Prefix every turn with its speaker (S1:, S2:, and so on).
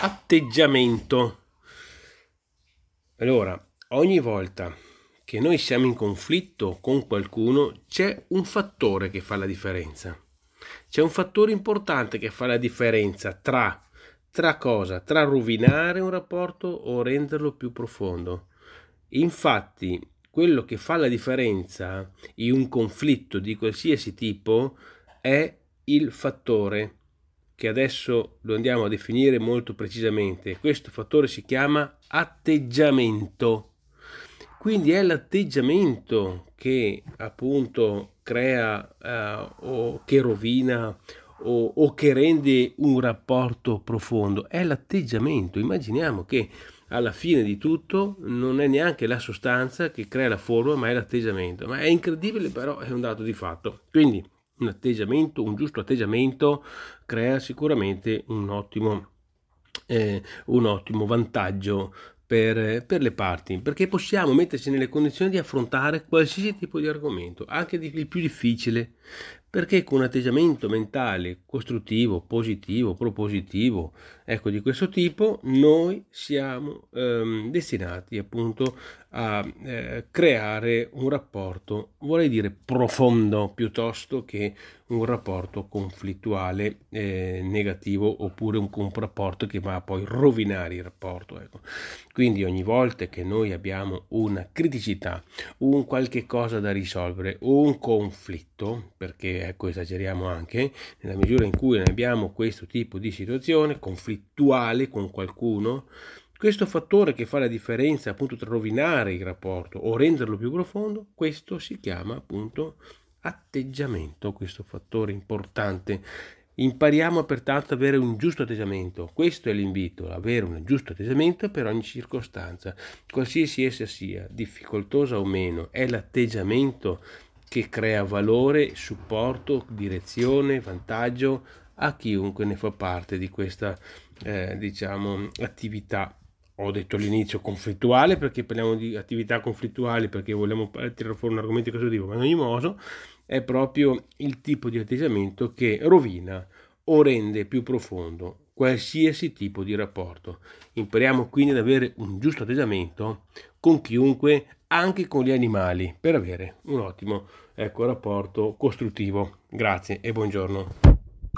S1: atteggiamento. Allora, ogni volta che noi siamo in conflitto con qualcuno c'è un fattore che fa la differenza. C'è un fattore importante che fa la differenza tra, tra cosa? Tra rovinare un rapporto o renderlo più profondo. Infatti, quello che fa la differenza in un conflitto di qualsiasi tipo è il fattore che adesso lo andiamo a definire molto precisamente. Questo fattore si chiama atteggiamento. Quindi è l'atteggiamento che appunto crea eh, o che rovina o, o che rende un rapporto profondo. È l'atteggiamento. Immaginiamo che alla fine di tutto non è neanche la sostanza che crea la forma, ma è l'atteggiamento. Ma è incredibile, però è un dato di fatto. Quindi un atteggiamento, un giusto atteggiamento crea sicuramente un ottimo, eh, un ottimo vantaggio per, per, le parti, perché possiamo metterci nelle condizioni di affrontare qualsiasi tipo di argomento, anche il più difficile, perché con un atteggiamento mentale costruttivo, positivo, propositivo, ecco di questo tipo, noi siamo ehm, destinati appunto a eh, creare un rapporto, vorrei dire profondo, piuttosto che un rapporto conflittuale eh, negativo oppure un, un, rapporto che va a poi rovinare il rapporto. Ecco. Quindi ogni volta che noi abbiamo una criticità, un qualche cosa da risolvere, un conflitto, perché ecco esageriamo anche, nella misura in cui abbiamo questo tipo di situazione conflittuale con qualcuno, questo fattore che fa la differenza appunto tra rovinare il rapporto o renderlo più profondo, questo si chiama appunto atteggiamento, questo fattore importante. Impariamo pertanto ad avere un giusto atteggiamento. Questo è l'invito, avere un giusto atteggiamento per ogni circostanza, qualsiasi essa sia, difficoltosa o meno. È l'atteggiamento che crea valore, supporto, direzione, vantaggio a chiunque ne fa parte di questa eh, diciamo attività ho detto all'inizio conflittuale perché parliamo di attività conflittuali perché vogliamo tirare fuori un argomento costruttivo, ma in ogni modo è proprio il tipo di atteggiamento che rovina o rende più profondo qualsiasi tipo di rapporto. Impariamo quindi ad avere un giusto atteggiamento con chiunque, anche con gli animali, per avere un ottimo ecco, rapporto costruttivo. Grazie e buongiorno.